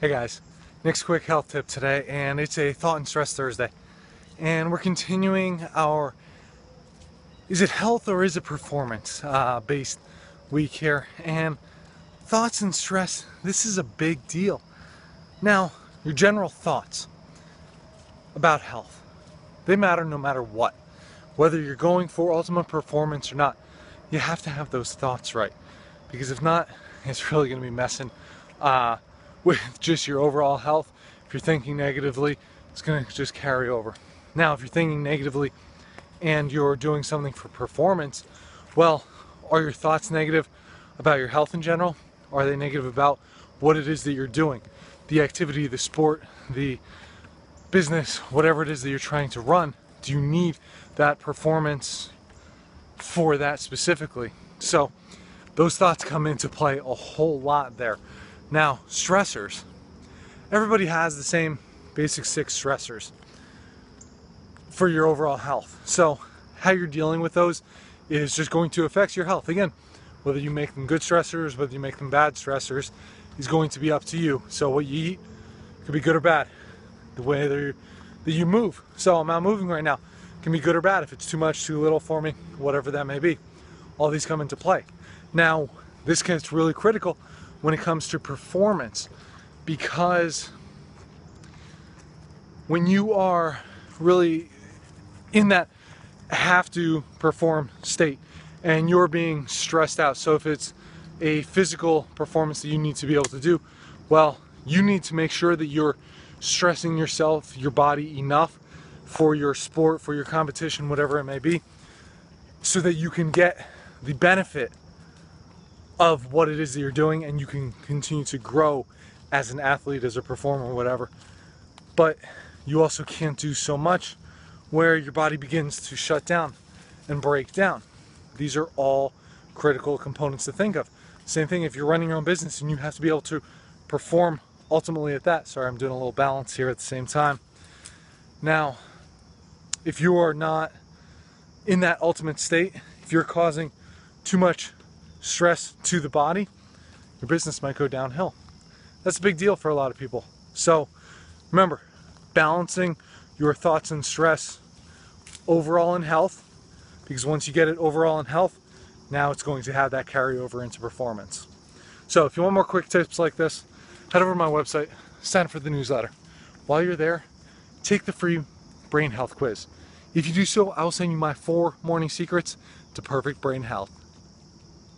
Hey guys, Nick's quick health tip today, and it's a thought and stress Thursday. And we're continuing our is it health or is it performance uh, based week here. And thoughts and stress, this is a big deal. Now, your general thoughts about health, they matter no matter what. Whether you're going for ultimate performance or not, you have to have those thoughts right. Because if not, it's really going to be messing. Uh, with just your overall health. If you're thinking negatively, it's going to just carry over. Now, if you're thinking negatively and you're doing something for performance, well, are your thoughts negative about your health in general? Are they negative about what it is that you're doing? The activity, the sport, the business, whatever it is that you're trying to run, do you need that performance for that specifically? So, those thoughts come into play a whole lot there. Now, stressors. Everybody has the same basic six stressors for your overall health. So, how you're dealing with those is just going to affect your health. Again, whether you make them good stressors, whether you make them bad stressors, is going to be up to you. So, what you eat could be good or bad. The way that you move. So, I'm not moving right now. Can be good or bad if it's too much, too little for me, whatever that may be. All these come into play. Now, this gets really critical when it comes to performance. Because when you are really in that have to perform state and you're being stressed out so if it's a physical performance that you need to be able to do well you need to make sure that you're stressing yourself your body enough for your sport for your competition whatever it may be so that you can get the benefit of what it is that you're doing and you can continue to grow as an athlete, as a performer, whatever. But you also can't do so much where your body begins to shut down and break down. These are all critical components to think of. Same thing if you're running your own business and you have to be able to perform ultimately at that. Sorry, I'm doing a little balance here at the same time. Now, if you are not in that ultimate state, if you're causing too much stress to the body, your business might go downhill. That's a big deal for a lot of people. So remember, balancing your thoughts and stress overall in health, because once you get it overall in health, now it's going to have that carryover into performance. So if you want more quick tips like this, head over to my website, sign up for the newsletter. While you're there, take the free brain health quiz. If you do so, I will send you my four morning secrets to perfect brain health.